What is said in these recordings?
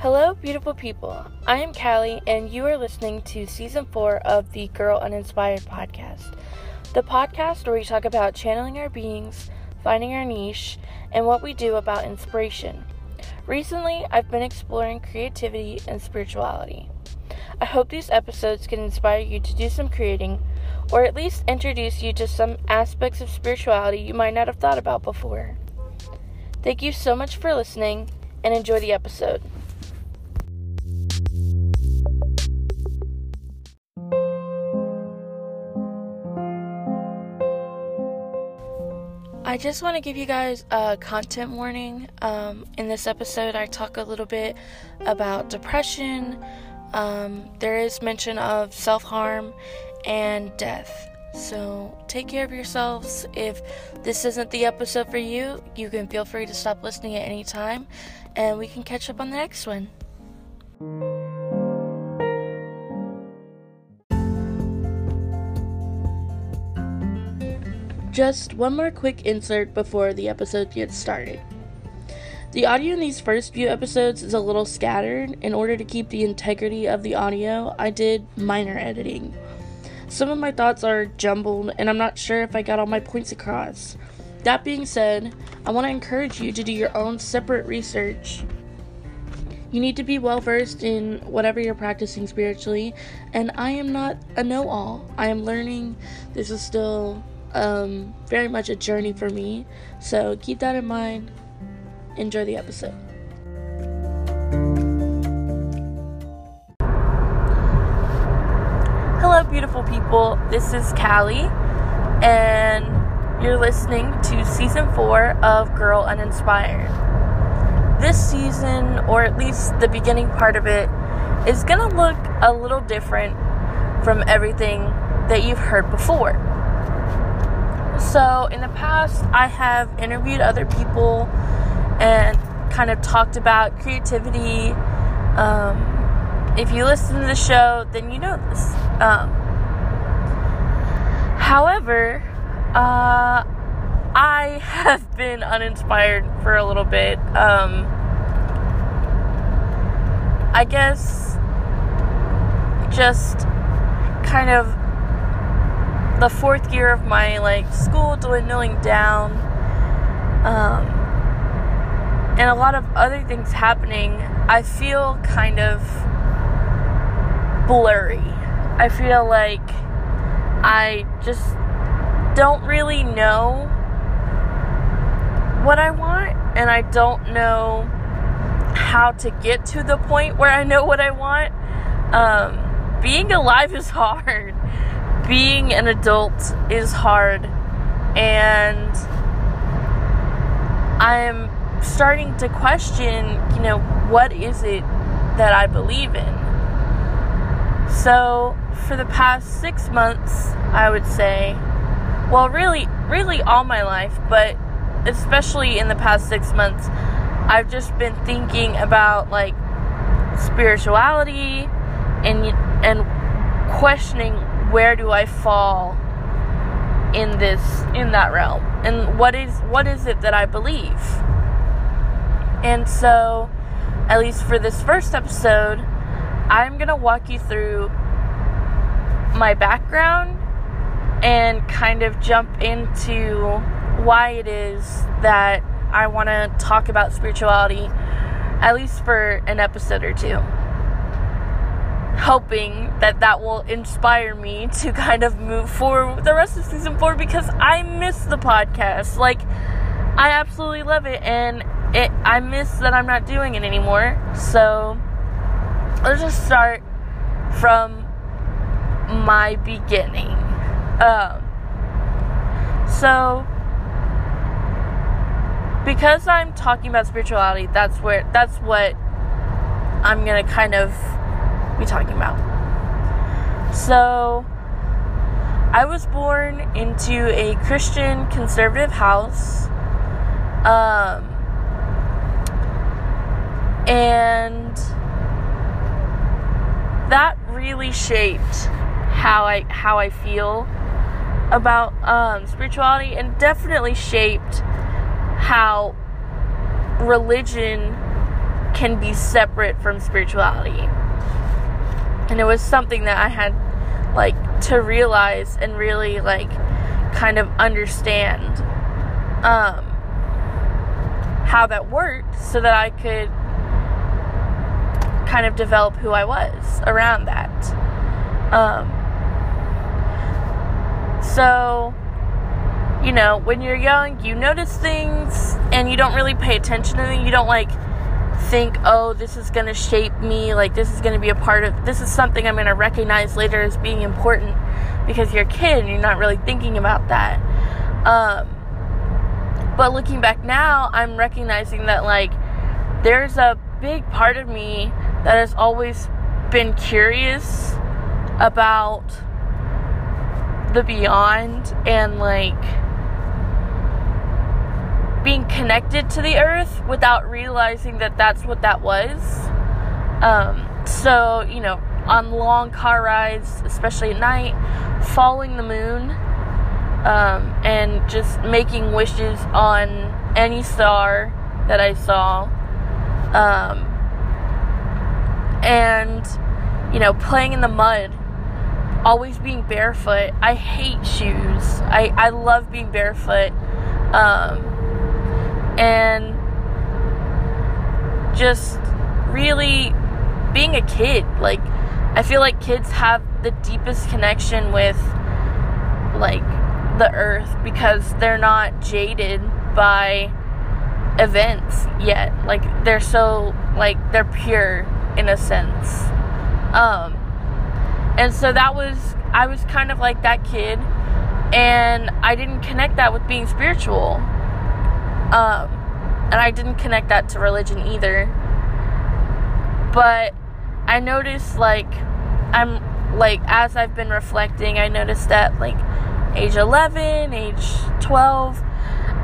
Hello, beautiful people. I am Callie, and you are listening to season four of the Girl Uninspired podcast. The podcast where we talk about channeling our beings, finding our niche, and what we do about inspiration. Recently, I've been exploring creativity and spirituality. I hope these episodes can inspire you to do some creating, or at least introduce you to some aspects of spirituality you might not have thought about before. Thank you so much for listening, and enjoy the episode. I just want to give you guys a content warning. Um, in this episode, I talk a little bit about depression. Um, there is mention of self harm and death. So take care of yourselves. If this isn't the episode for you, you can feel free to stop listening at any time, and we can catch up on the next one. Just one more quick insert before the episode gets started. The audio in these first few episodes is a little scattered. In order to keep the integrity of the audio, I did minor editing. Some of my thoughts are jumbled, and I'm not sure if I got all my points across. That being said, I want to encourage you to do your own separate research. You need to be well versed in whatever you're practicing spiritually, and I am not a know all. I am learning. This is still um, very much a journey for me. So keep that in mind. Enjoy the episode. Hello, beautiful people. This is Callie, and you're listening to season four of Girl Uninspired. This season, or at least the beginning part of it, is going to look a little different from everything that you've heard before. So, in the past, I have interviewed other people and kind of talked about creativity. Um, if you listen to the show, then you know this. Um, however, uh, I have been uninspired for a little bit. Um, I guess just kind of the fourth year of my like school dwindling down um, and a lot of other things happening i feel kind of blurry. I feel like i just don't really know what i want and i don't know how to get to the point where i know what i want. Um, being alive is hard being an adult is hard and I'm starting to question, you know, what is it that I believe in? So, for the past 6 months, I would say, well, really really all my life, but especially in the past 6 months, I've just been thinking about like spirituality and and questioning where do I fall in this in that realm? And what is what is it that I believe? And so at least for this first episode I'm going to walk you through my background and kind of jump into why it is that I want to talk about spirituality at least for an episode or two hoping that that will inspire me to kind of move forward with the rest of season four because I miss the podcast. Like, I absolutely love it, and it I miss that I'm not doing it anymore. So let's just start from my beginning. Um, so because I'm talking about spirituality, that's where that's what I'm gonna kind of be talking about. So, I was born into a Christian conservative house. Um, and that really shaped how I how I feel about um, spirituality and definitely shaped how religion can be separate from spirituality. And it was something that I had like to realize and really like kind of understand um, how that worked so that I could kind of develop who I was around that. Um, so, you know, when you're young, you notice things and you don't really pay attention to them. You don't like think, oh, this is going to shape me, like this is going to be a part of this is something I'm going to recognize later as being important because you're a kid and you're not really thinking about that. Um, but looking back now, I'm recognizing that like there's a big part of me that has always been curious about the beyond and like being connected to the earth without realizing that that's what that was. Um, so, you know, on long car rides, especially at night, following the moon, um, and just making wishes on any star that I saw. Um, and, you know, playing in the mud, always being barefoot. I hate shoes. I, I love being barefoot. Um, and just really being a kid. Like, I feel like kids have the deepest connection with, like, the earth because they're not jaded by events yet. Like, they're so, like, they're pure in a sense. Um, and so that was, I was kind of like that kid, and I didn't connect that with being spiritual. Um, and I didn't connect that to religion either. But I noticed, like, I'm, like, as I've been reflecting, I noticed that, like, age 11, age 12,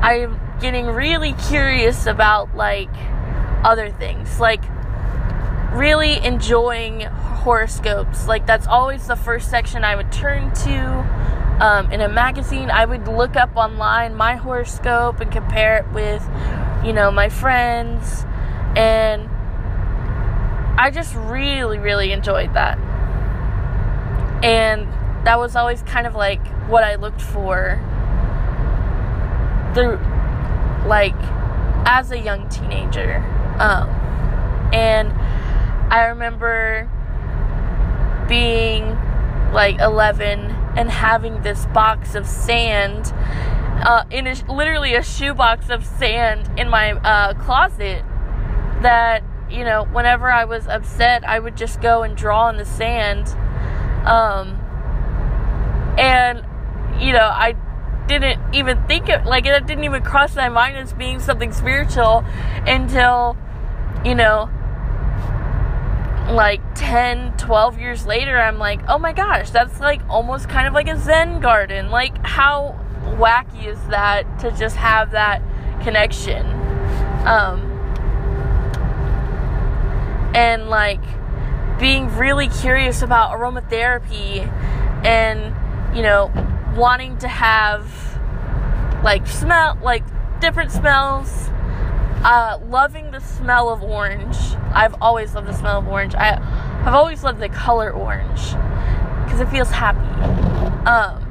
I'm getting really curious about, like, other things. Like, really enjoying horoscopes. Like, that's always the first section I would turn to um, in a magazine, I would look up online my horoscope and compare it with, you know, my friends. And I just really, really enjoyed that. And that was always kind of like what I looked for the like as a young teenager. Um, and I remember being like 11 and having this box of sand uh, in a, literally a shoebox of sand in my uh, closet that you know whenever i was upset i would just go and draw in the sand. Um, and you know i didn't even think it like it didn't even cross my mind as being something spiritual until you know like 10, 12 years later, I'm like, oh my gosh, that's like almost kind of like a Zen garden. Like, how wacky is that to just have that connection? Um, and like being really curious about aromatherapy and, you know, wanting to have like smell, like different smells uh, loving the smell of orange. I've always loved the smell of orange. I, I've always loved the color orange because it feels happy. Um,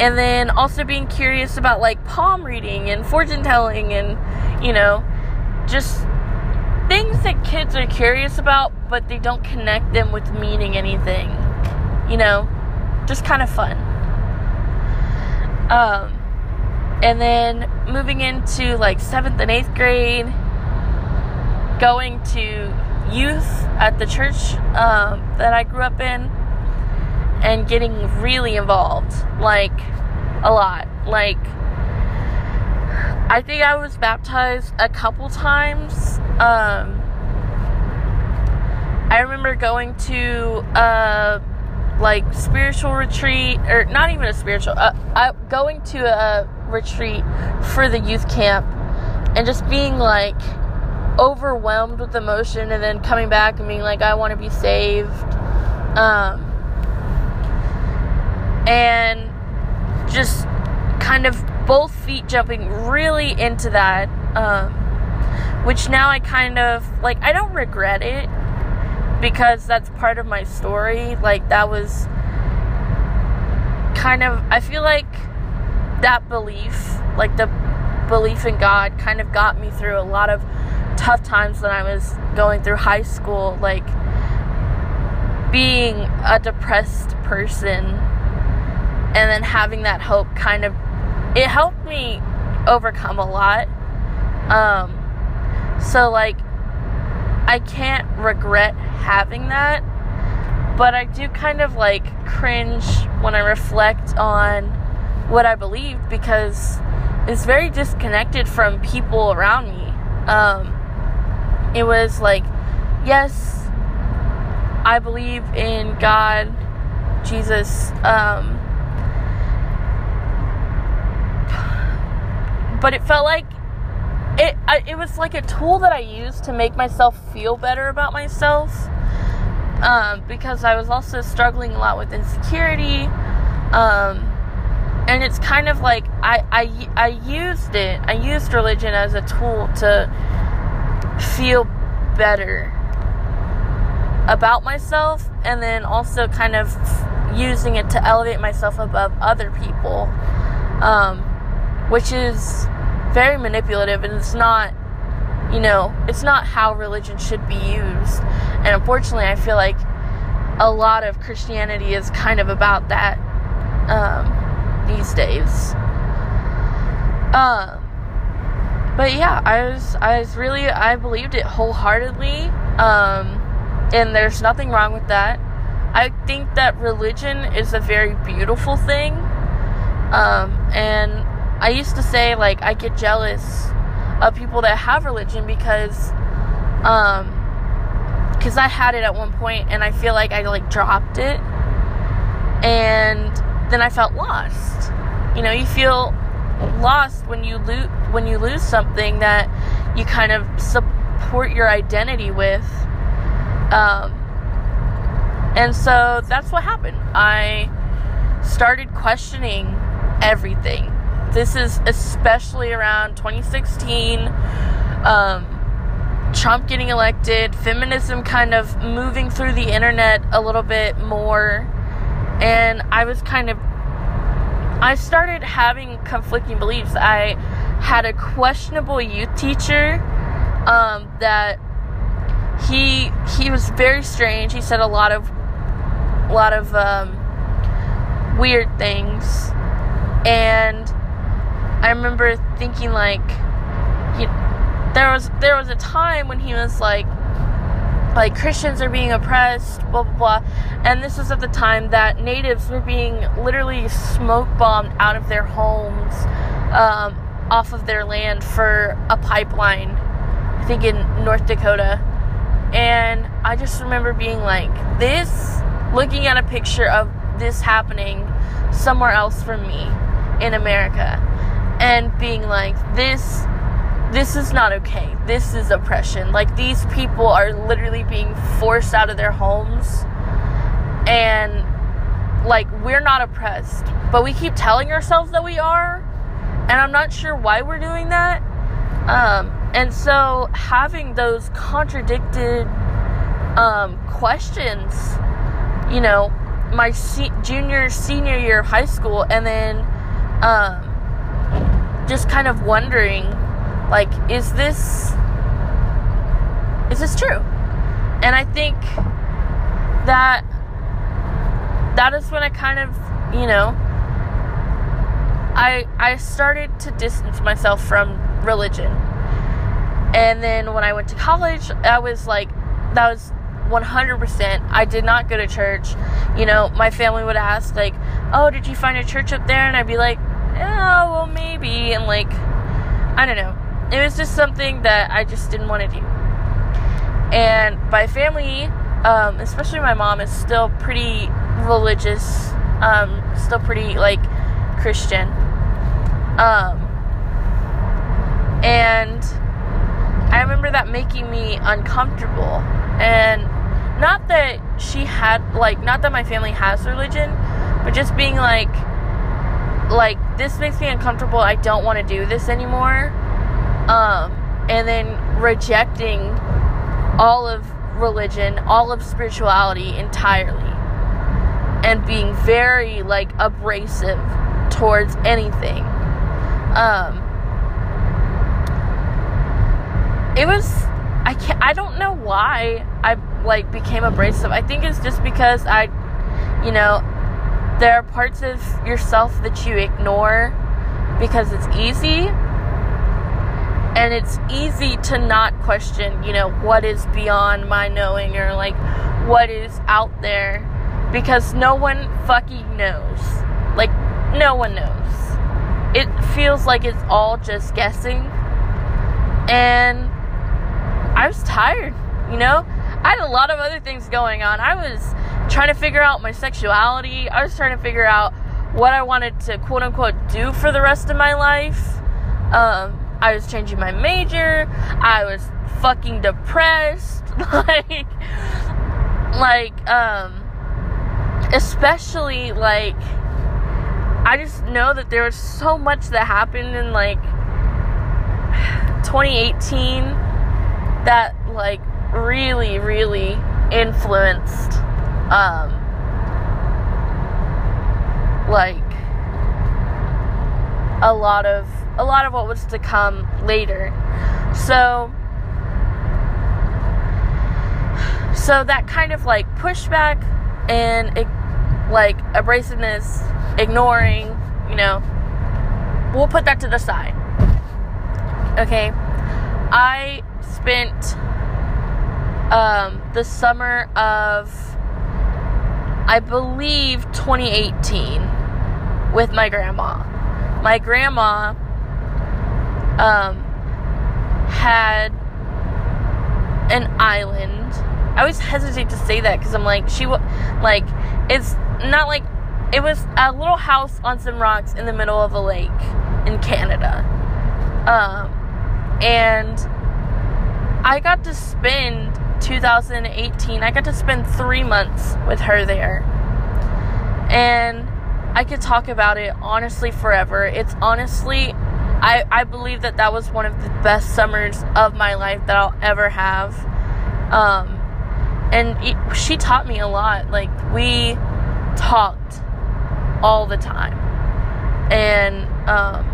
and then also being curious about like palm reading and fortune telling and you know just things that kids are curious about but they don't connect them with meaning anything you know just kind of fun um and then moving into like seventh and eighth grade, going to youth at the church um, that I grew up in, and getting really involved like a lot. Like, I think I was baptized a couple times. Um, I remember going to a like spiritual retreat, or not even a spiritual, uh, uh, going to a retreat for the youth camp and just being like overwhelmed with emotion and then coming back and being like, I want to be saved. Um, and just kind of both feet jumping really into that. Um, which now I kind of like I don't regret it because that's part of my story. Like that was kind of I feel like that belief, like the belief in God kind of got me through a lot of tough times when I was going through high school, like being a depressed person and then having that hope kind of it helped me overcome a lot. Um so like I can't regret having that, but I do kind of like cringe when I reflect on what I believed because it's very disconnected from people around me. Um, it was like, yes, I believe in God, Jesus, um, but it felt like it I, it was like a tool that I used to make myself feel better about myself. Um, because I was also struggling a lot with insecurity. Um, and it's kind of like I, I, I used it, I used religion as a tool to feel better about myself and then also kind of using it to elevate myself above other people. Um, which is very manipulative and it's not you know it's not how religion should be used and unfortunately i feel like a lot of christianity is kind of about that um, these days. Um, but yeah i was i was really i believed it wholeheartedly um, and there's nothing wrong with that. I think that religion is a very beautiful thing um, and I used to say like I get jealous of people that have religion because um cuz I had it at one point and I feel like I like dropped it. And then I felt lost. You know, you feel lost when you lose when you lose something that you kind of support your identity with. Um and so that's what happened. I started questioning everything this is especially around 2016. Um, Trump getting elected, feminism kind of moving through the internet a little bit more, and I was kind of I started having conflicting beliefs. I had a questionable youth teacher um, that he he was very strange. He said a lot of a lot of um, weird things, and I remember thinking like he, there was there was a time when he was like like Christians are being oppressed, blah blah blah. And this was at the time that natives were being literally smoke bombed out of their homes, um, off of their land for a pipeline. I think in North Dakota. And I just remember being like, this, looking at a picture of this happening somewhere else from me in America and being like this this is not okay. This is oppression. Like these people are literally being forced out of their homes and like we're not oppressed, but we keep telling ourselves that we are, and I'm not sure why we're doing that. Um, and so having those contradicted um, questions, you know, my se- junior senior year of high school, and then um, just kind of wondering like is this is this true? And i think that that is when i kind of you know i i started to distance myself from religion. And then when i went to college i was like that was 100% i did not go to church. You know my family would ask like oh did you find a church up there? And i'd be like oh, well, maybe. And like, I don't know. It was just something that I just didn't want to do. And my family, um, especially my mom, is still pretty religious, um, still pretty like Christian. Um, and I remember that making me uncomfortable. And not that she had, like, not that my family has religion, but just being like, like this makes me uncomfortable. I don't want to do this anymore. Um, and then rejecting all of religion, all of spirituality entirely, and being very like abrasive towards anything. Um, it was I can't I don't know why I like became abrasive. I think it's just because I you know there are parts of yourself that you ignore because it's easy and it's easy to not question, you know, what is beyond my knowing or like what is out there because no one fucking knows. Like no one knows. It feels like it's all just guessing. And I was tired, you know? I had a lot of other things going on. I was trying to figure out my sexuality. I was trying to figure out what I wanted to quote unquote do for the rest of my life. Um, I was changing my major. I was fucking depressed. like, like, um, especially like, I just know that there was so much that happened in like 2018 that like really, really influenced, um, like a lot of a lot of what was to come later. So so that kind of like pushback and like abrasiveness, ignoring, you know, we'll put that to the side. Okay. I spent um, the summer of, I believe, 2018 with my grandma. My grandma um, had an island. I always hesitate to say that because I'm like, she like, it's not like it was a little house on some rocks in the middle of a lake in Canada. Um, and I got to spend 2018, I got to spend three months with her there. And I could talk about it honestly forever. It's honestly, I, I believe that that was one of the best summers of my life that I'll ever have. Um, and it, she taught me a lot. Like, we talked all the time. And, um,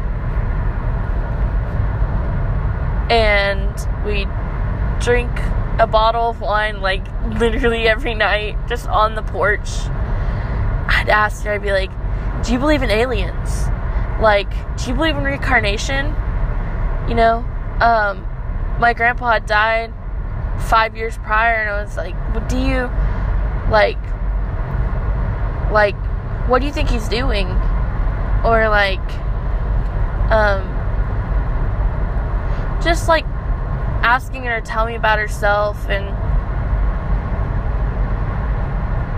and we drink a bottle of wine like literally every night just on the porch. I'd ask her, I'd be like, Do you believe in aliens? Like, do you believe in reincarnation? You know? Um, my grandpa had died five years prior, and I was like, well, Do you, like, like, what do you think he's doing? Or, like, um, just like asking her to tell me about herself and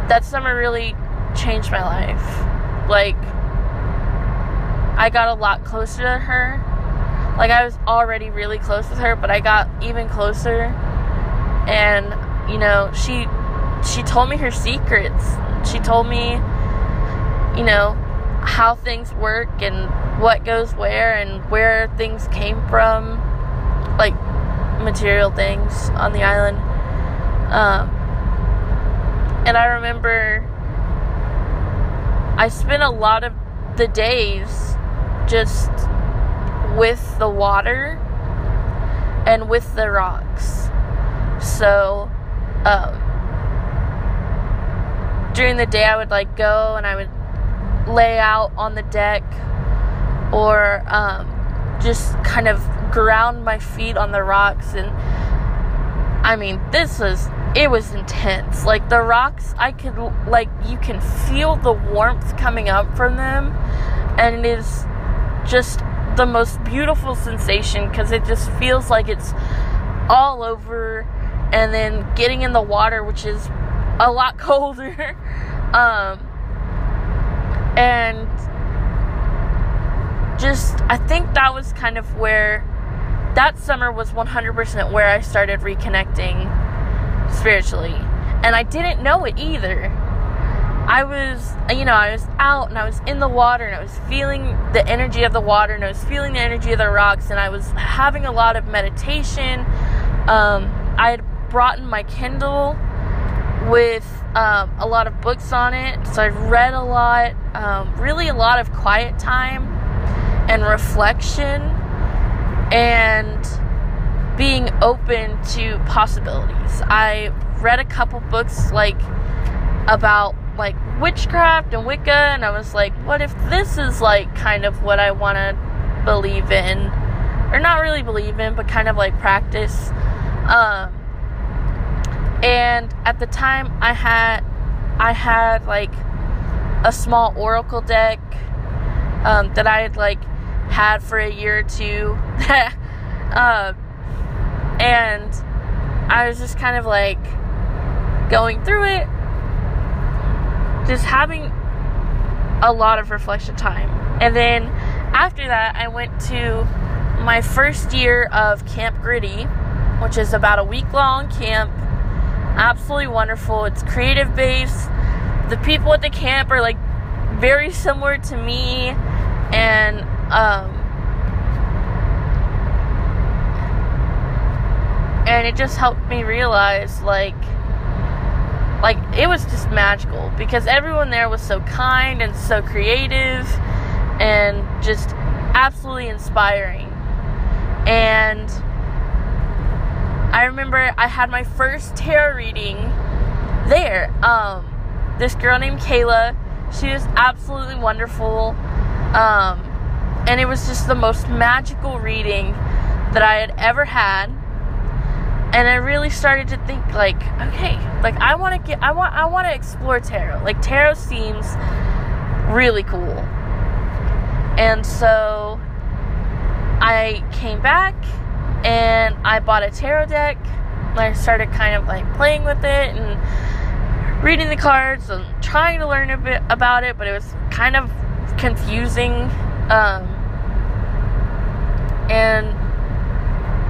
that summer really changed my life. Like I got a lot closer to her. Like I was already really close with her, but I got even closer and you know, she she told me her secrets. She told me you know how things work and what goes where and where things came from like material things on the island. Um, and I remember I spent a lot of the days just with the water and with the rocks. So, um, during the day, I would like go and I would lay out on the deck or um, just kind of ground my feet on the rocks and I mean, this was it was intense. Like the rocks, I could like you can feel the warmth coming up from them and it is just the most beautiful sensation cuz it just feels like it's all over and then getting in the water which is a lot colder um and just I think that was kind of where that summer was 100% where I started reconnecting spiritually. And I didn't know it either. I was, you know, I was out and I was in the water and I was feeling the energy of the water and I was feeling the energy of the rocks and I was having a lot of meditation. Um, I had brought in my Kindle with um, a lot of books on it, so I read a lot, um, really a lot of quiet time and reflection and being open to possibilities. I read a couple books like about like witchcraft and Wicca, and I was like, what if this is like kind of what I want to believe in, or not really believe in, but kind of like practice. Um, and at the time, I had I had like a small oracle deck um, that I had like had for a year or two. uh, and I was just kind of like going through it, just having a lot of reflection time. And then after that, I went to my first year of Camp Gritty, which is about a week long camp. Absolutely wonderful. It's creative based. The people at the camp are like very similar to me, and um, and it just helped me realize like like it was just magical because everyone there was so kind and so creative and just absolutely inspiring. And i remember i had my first tarot reading there. Um this girl named kayla she was absolutely wonderful. Um and it was just the most magical reading that i had ever had and I really started to think like, okay, like I want to get, I want, I want to explore tarot. Like tarot seems really cool, and so I came back and I bought a tarot deck. And I started kind of like playing with it and reading the cards and trying to learn a bit about it, but it was kind of confusing. Um, and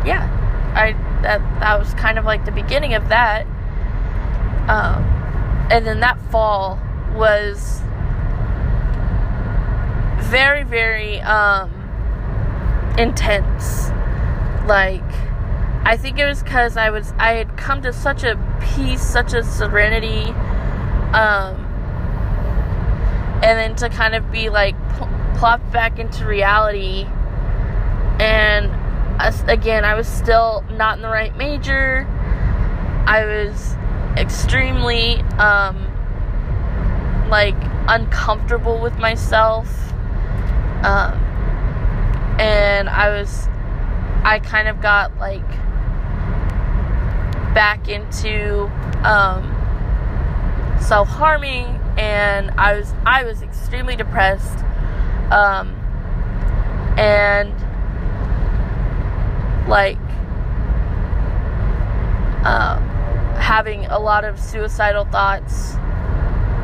yeah, I that that was kind of like the beginning of that. Um, and then that fall was very very um, intense. Like I think it was because I was I had come to such a peace, such a serenity, um, and then to kind of be like pl- plopped back into reality and again, I was still not in the right major. I was extremely, um, like, uncomfortable with myself. Um, and I was, I kind of got, like, back into, um, self harming, and I was, I was extremely depressed. Um, and like uh, having a lot of suicidal thoughts,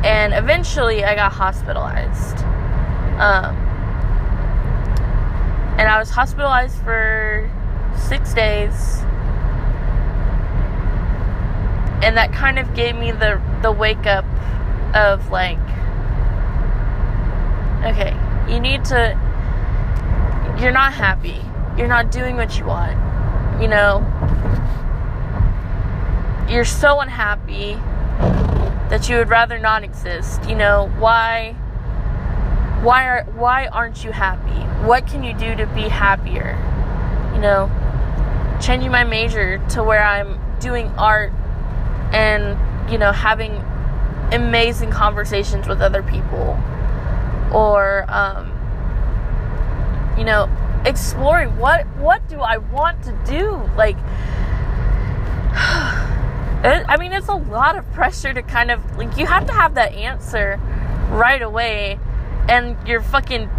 and eventually I got hospitalized. Um, and I was hospitalized for six days. And that kind of gave me the the wake up of like okay, you need to you're not happy you're not doing what you want. You know, you're so unhappy that you would rather not exist. You know, why why are why aren't you happy? What can you do to be happier? You know, changing my major to where I'm doing art and, you know, having amazing conversations with other people or um, you know exploring what what do I want to do? Like I mean it's a lot of pressure to kind of like you have to have that answer right away and you're fucking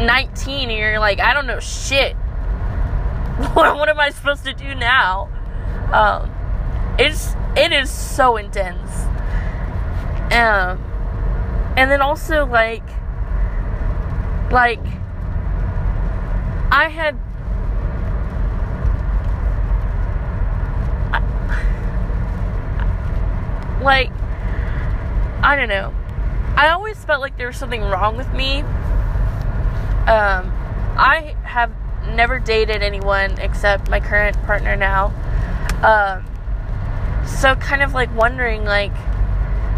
19 and you're like I don't know shit. what, what am I supposed to do now? Um it's it is so intense. Um and then also like like I had like I don't know. I always felt like there was something wrong with me. Um, I have never dated anyone except my current partner now. Um, so kind of like wondering like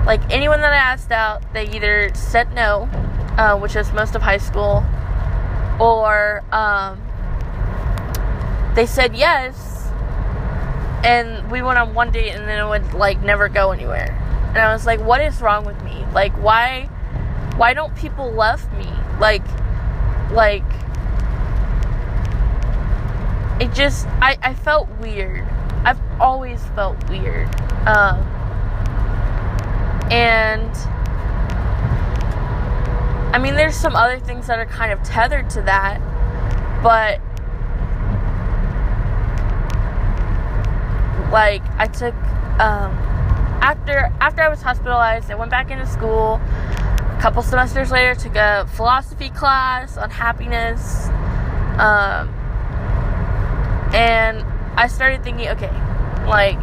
like anyone that I asked out, they either said no, uh, which is most of high school, or um, they said yes, and we went on one date and then it would like never go anywhere. And I was like, what is wrong with me? Like why why don't people love me? Like like it just I, I felt weird. I've always felt weird. Um, and I mean there's some other things that are kind of tethered to that, but like I took um, after after I was hospitalized, I went back into school. A couple semesters later, took a philosophy class on happiness, um, and I started thinking, okay, like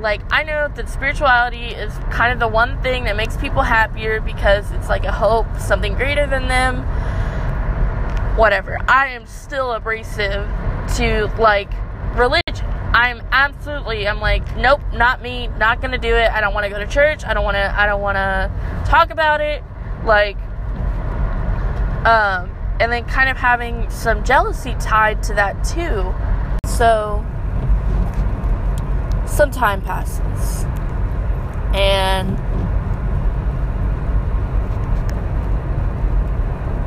like I know that spirituality is kind of the one thing that makes people happier because it's like a hope, something greater than them. Whatever. I am still abrasive to like religion. I'm absolutely I'm like nope, not me, not going to do it. I don't want to go to church. I don't want to I don't want to talk about it. Like um and then kind of having some jealousy tied to that too. So some time passes. And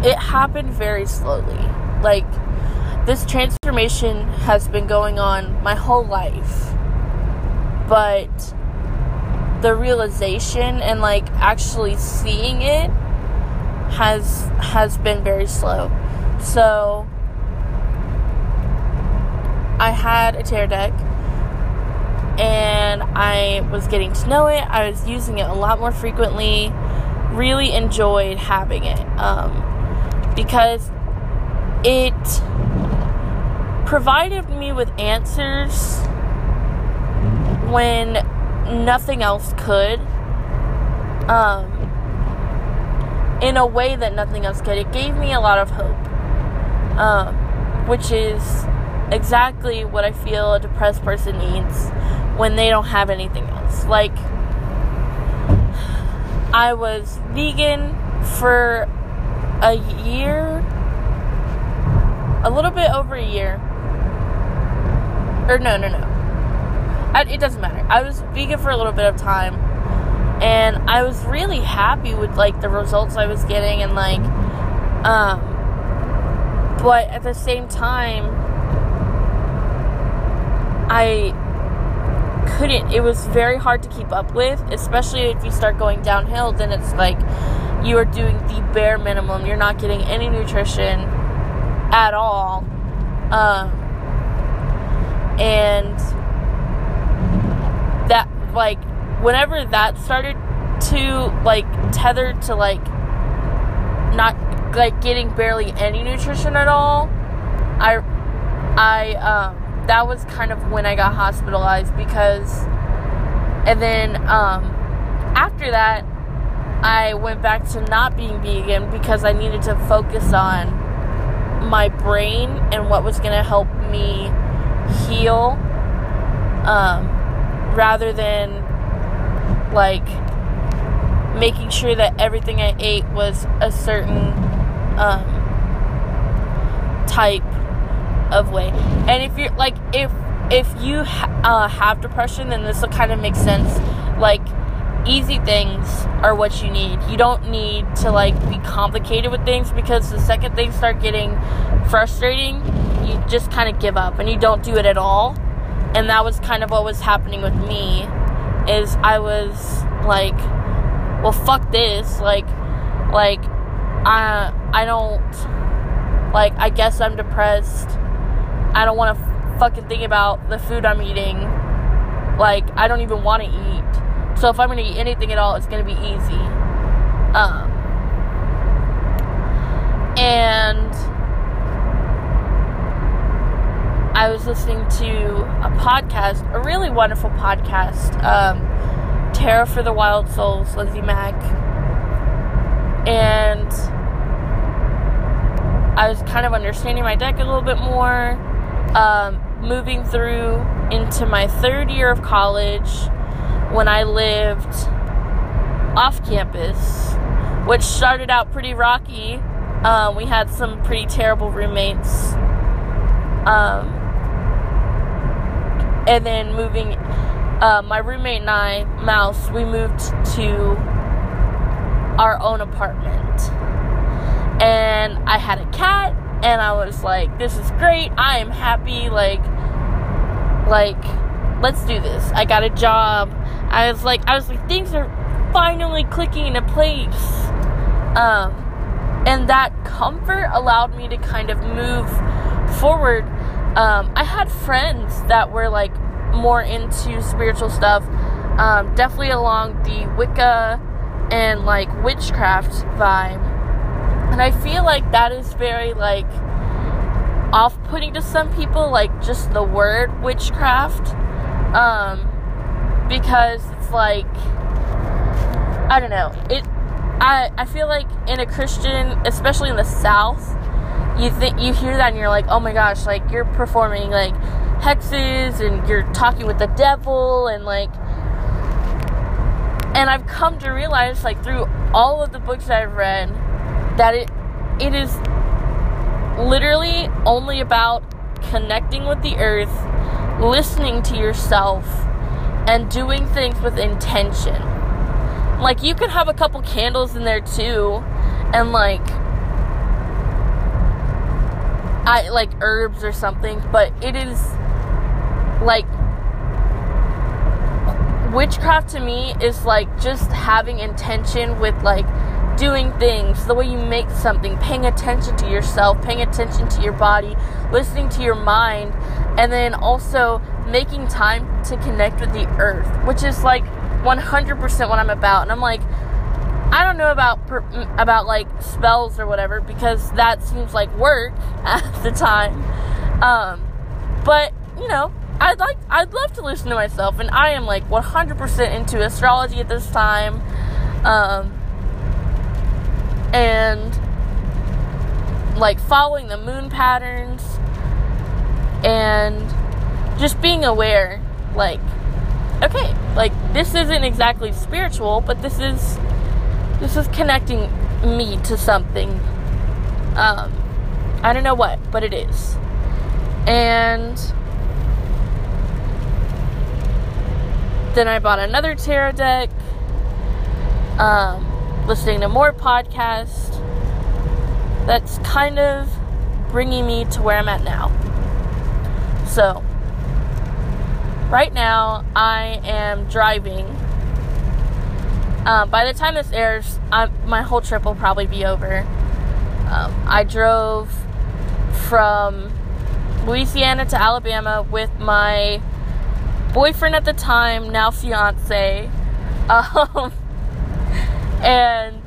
it happened very slowly. Like this transformation has been going on my whole life. But the realization and like actually seeing it has has been very slow. So I had a tarot deck and I was getting to know it. I was using it a lot more frequently. Really enjoyed having it um, because it provided me with answers when nothing else could. Um, in a way that nothing else could. It gave me a lot of hope, um, which is exactly what I feel a depressed person needs when they don't have anything else. Like, I was vegan for a year, a little bit over a year. Or, no, no, no. I, it doesn't matter. I was vegan for a little bit of time and I was really happy with like the results I was getting and like um but at the same time I couldn't it was very hard to keep up with especially if you start going downhill then it's like you are doing the bare minimum. You're not getting any nutrition at all. Um and that like whenever that started to like tethered to like not like getting barely any nutrition at all, I I um that was kind of when I got hospitalized because and then um after that I went back to not being vegan because I needed to focus on my brain and what was going to help me heal um, rather than like making sure that everything I ate was a certain um, type of way. And if you're like if if you uh, have depression, then this will kind of make sense. Like easy things are what you need. You don't need to like be complicated with things because the second things start getting frustrating, you just kind of give up and you don't do it at all. And that was kind of what was happening with me is I was like, well, fuck this. Like, like, I, I don't, like, I guess I'm depressed. I don't want to fucking think about the food I'm eating. Like, I don't even want to eat. So if I'm going to eat anything at all, it's going to be easy. Um, and I was listening to a podcast, a really wonderful podcast, um, Tarot for the Wild Souls, Lindsay Mack. And I was kind of understanding my deck a little bit more. Um, moving through into my third year of college when I lived off campus, which started out pretty rocky. Um, we had some pretty terrible roommates. Um, and then moving, uh, my roommate and I, Mouse, we moved to our own apartment. And I had a cat, and I was like, this is great. I am happy. Like, like, let's do this. I got a job. I was like, I was like, things are finally clicking into place. Um, and that comfort allowed me to kind of move forward. Um, I had friends that were like more into spiritual stuff, um, definitely along the Wicca and like witchcraft vibe. And I feel like that is very like off putting to some people, like just the word witchcraft. Um, because it's like, I don't know. It, I, I feel like in a Christian, especially in the South, you think you hear that and you're like, oh my gosh, like you're performing like hexes and you're talking with the devil and like and I've come to realize like through all of the books that I've read that it it is literally only about connecting with the earth, listening to yourself and doing things with intention. Like you can have a couple candles in there too and like I like herbs or something, but it is like witchcraft to me is like just having intention with like doing things, the way you make something, paying attention to yourself, paying attention to your body, listening to your mind, and then also making time to connect with the earth, which is like 100% what I'm about. And I'm like, I don't know about about like spells or whatever because that seems like work at the time. Um, but you know, I'd like I'd love to listen to myself, and I am like 100% into astrology at this time, um, and like following the moon patterns, and just being aware, like, okay, like this isn't exactly spiritual, but this is this is connecting me to something. Um, I don't know what, but it is, and Then I bought another tarot deck, um, listening to more podcasts. That's kind of bringing me to where I'm at now. So, right now, I am driving. Um, by the time this airs, I'm, my whole trip will probably be over. Um, I drove from Louisiana to Alabama with my boyfriend at the time, now fiance. Um, and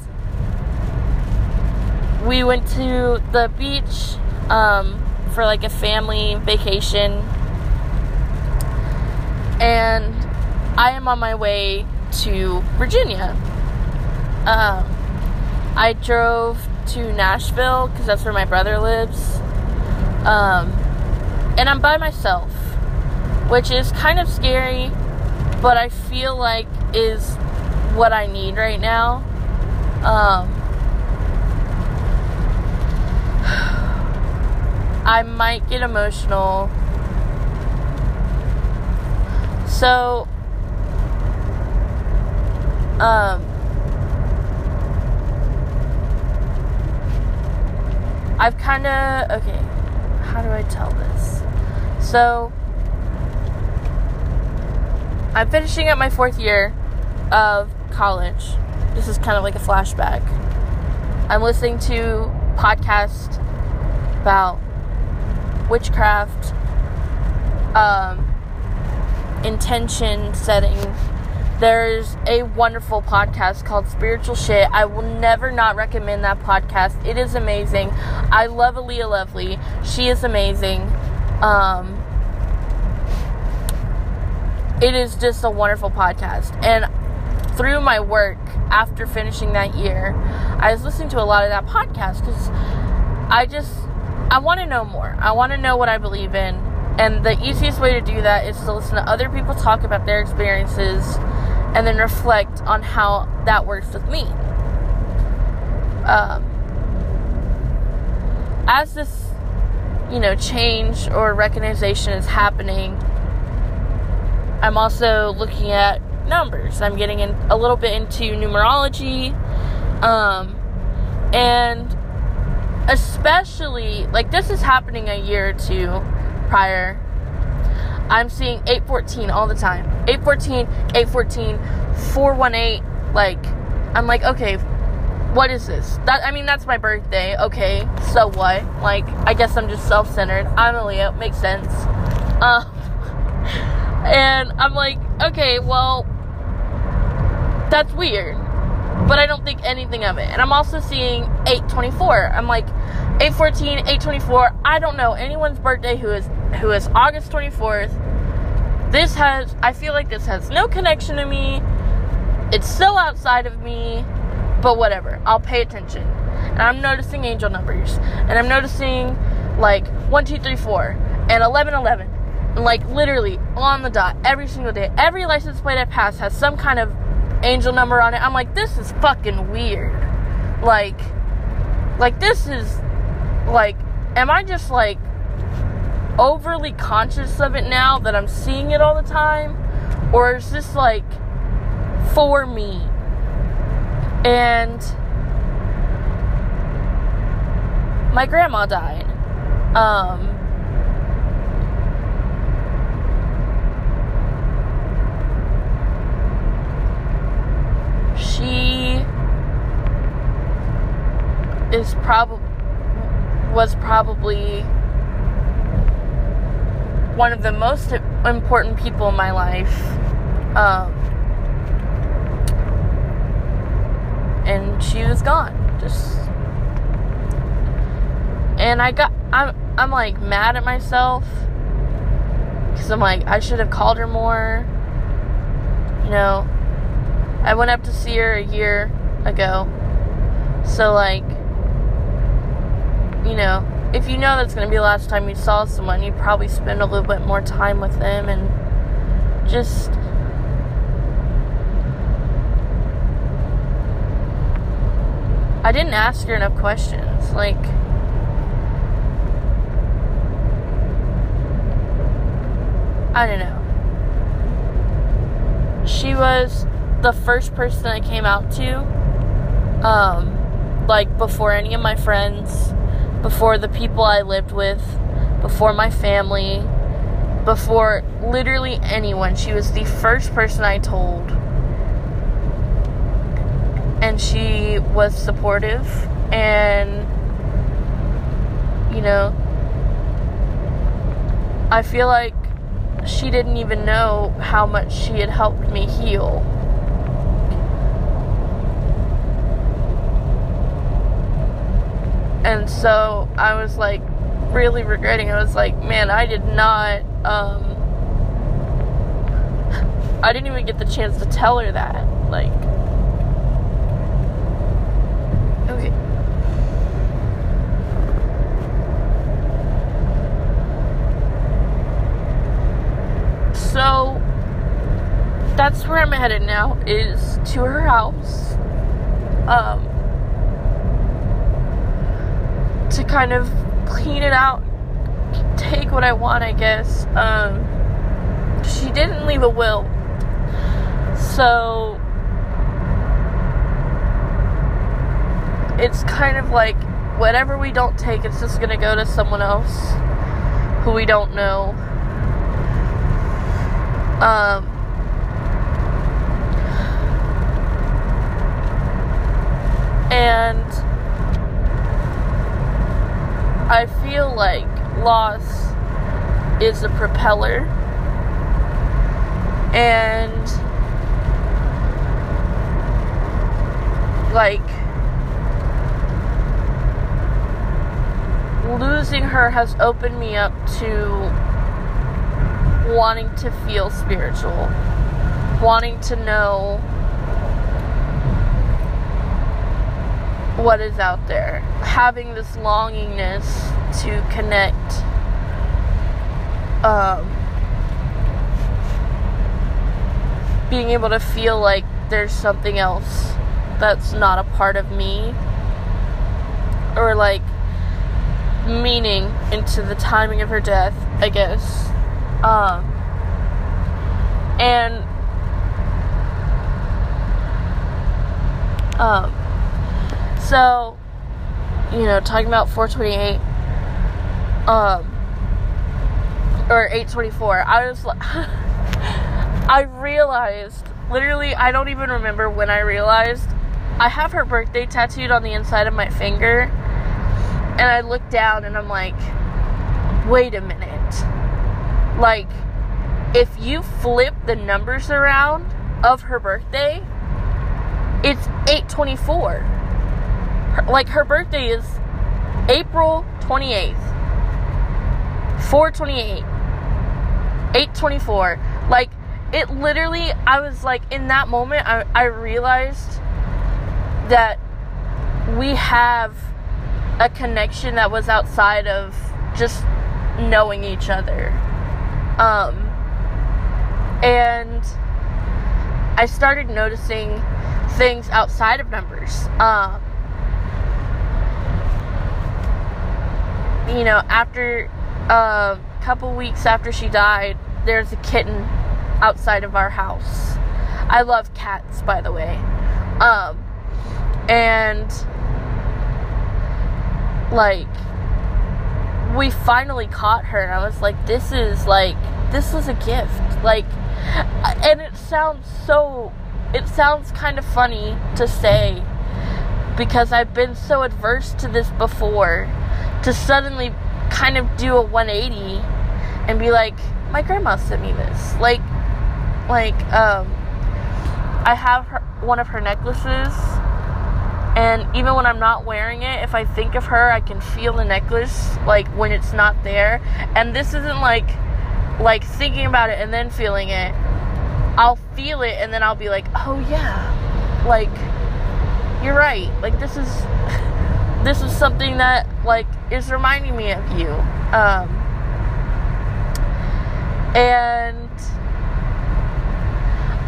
we went to the beach um, for like a family vacation. And I am on my way to Virginia. Um, I drove to Nashville because that's where my brother lives. Um, and I'm by myself which is kind of scary, but I feel like is what I need right now. Um, I might get emotional. So, um, I've kind of, okay, how do I tell this? So, I'm finishing up my fourth year of college. This is kind of like a flashback. I'm listening to podcasts about witchcraft, um, intention setting. There's a wonderful podcast called Spiritual Shit. I will never not recommend that podcast. It is amazing. I love Aaliyah Lovely. She is amazing. Um, it is just a wonderful podcast. And through my work after finishing that year, I was listening to a lot of that podcast because I just I want to know more. I want to know what I believe in, and the easiest way to do that is to listen to other people talk about their experiences, and then reflect on how that works with me. Um, as this, you know, change or recognition is happening, I'm also looking at numbers. I'm getting in a little bit into numerology, um, and especially like this is happening a year or two prior. I'm seeing 814 all the time. 814, 814, 418. Like, I'm like, okay, what is this? That I mean, that's my birthday. Okay, so what? Like, I guess I'm just self-centered. I'm a Leo. Makes sense. Uh, and I'm like, okay, well, that's weird. But I don't think anything of it. And I'm also seeing 824. I'm like 814, 824. I don't know anyone's birthday who is who is August 24th. This has I feel like this has no connection to me. It's so outside of me. But whatever. I'll pay attention. And I'm noticing angel numbers. And I'm noticing like 1, 2, 3, 4 and 11, 11. And like literally on the dot every single day. Every license plate I pass has some kind of angel number on it. I'm like, this is fucking weird. Like, like this is like, am I just like overly conscious of it now that I'm seeing it all the time? Or is this like for me? And my grandma died. Um, she is probably was probably one of the most important people in my life um, and she was gone just and i got i'm i'm like mad at myself because i'm like i should have called her more you know I went up to see her a year ago. So, like, you know, if you know that's going to be the last time you saw someone, you'd probably spend a little bit more time with them and just. I didn't ask her enough questions. Like, I don't know. She was the first person I came out to. Um, like before any of my friends, before the people I lived with, before my family, before literally anyone. She was the first person I told. And she was supportive and you know I feel like she didn't even know how much she had helped me heal. And so I was like really regretting. I was like, man, I did not. Um, I didn't even get the chance to tell her that. Like, okay. So that's where I'm headed now. Is to her house. Um to kind of clean it out, take what I want, I guess. Um, she didn't leave a will. So it's kind of like whatever we don't take, it's just going to go to someone else who we don't know. Um, and I feel like loss is a propeller. And like losing her has opened me up to wanting to feel spiritual, wanting to know what is out there. Having this longingness to connect. Um, being able to feel like there's something else that's not a part of me or like meaning into the timing of her death, I guess. Um, and um, so you know, talking about 428, um, or 824, I was like, I realized, literally, I don't even remember when I realized I have her birthday tattooed on the inside of my finger. And I look down and I'm like, wait a minute. Like, if you flip the numbers around of her birthday, it's 824. Like, her birthday is April 28th. 428. 824. Like, it literally, I was like, in that moment, I, I realized that we have a connection that was outside of just knowing each other. Um, and I started noticing things outside of numbers. Um, you know, after a uh, couple weeks after she died, there's a kitten outside of our house. I love cats, by the way. Um, and like we finally caught her and I was like this is like this was a gift like and it sounds so it sounds kind of funny to say because I've been so adverse to this before to suddenly kind of do a 180 and be like my grandma sent me this like like um I have her, one of her necklaces and even when I'm not wearing it, if I think of her, I can feel the necklace like when it's not there. And this isn't like like thinking about it and then feeling it. I'll feel it and then I'll be like, "Oh yeah." Like you're right. Like this is this is something that like is reminding me of you. Um and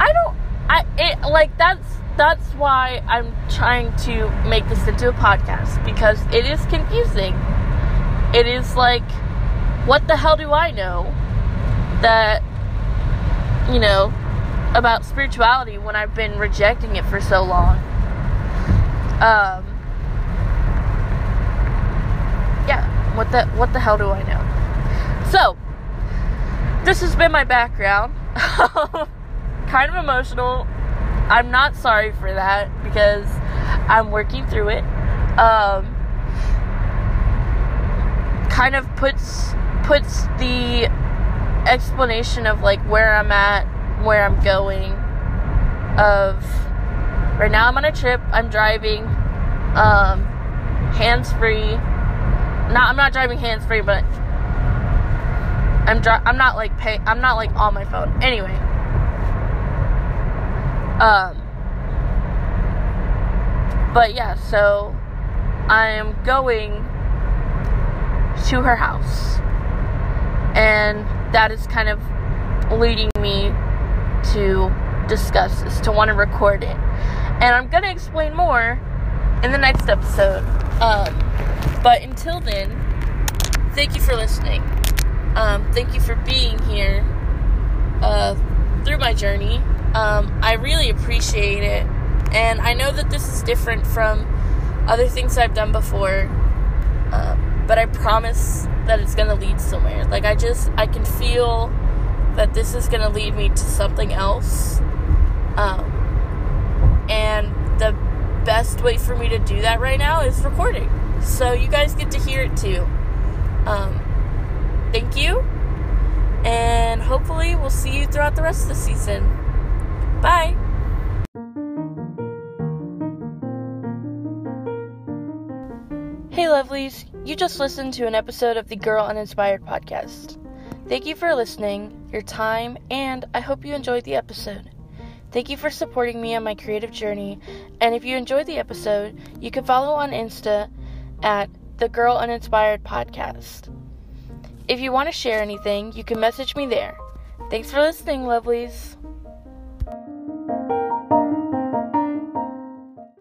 I don't I it like that's that's why I'm trying to make this into a podcast because it is confusing. It is like, what the hell do I know that, you know, about spirituality when I've been rejecting it for so long? Um, yeah, what the what the hell do I know? So, this has been my background. kind of emotional I'm not sorry for that because I'm working through it. Um, kind of puts puts the explanation of like where I'm at, where I'm going. Of right now I'm on a trip. I'm driving, um, hands free. Not I'm not driving hands free, but I'm dri- I'm not like pay I'm not like on my phone. Anyway, um, but yeah, so I am going to her house. And that is kind of leading me to discuss this, to want to record it. And I'm going to explain more in the next episode. Um, but until then, thank you for listening. Um, thank you for being here uh, through my journey. Um, I really appreciate it. And I know that this is different from other things I've done before. Um, but I promise that it's going to lead somewhere. Like, I just, I can feel that this is going to lead me to something else. Um, and the best way for me to do that right now is recording. So you guys get to hear it too. Um, thank you. And hopefully, we'll see you throughout the rest of the season. Bye. Hey, lovelies. You just listened to an episode of the Girl Uninspired podcast. Thank you for listening, your time, and I hope you enjoyed the episode. Thank you for supporting me on my creative journey. And if you enjoyed the episode, you can follow on Insta at the Girl Uninspired Podcast. If you want to share anything, you can message me there. Thanks for listening, lovelies.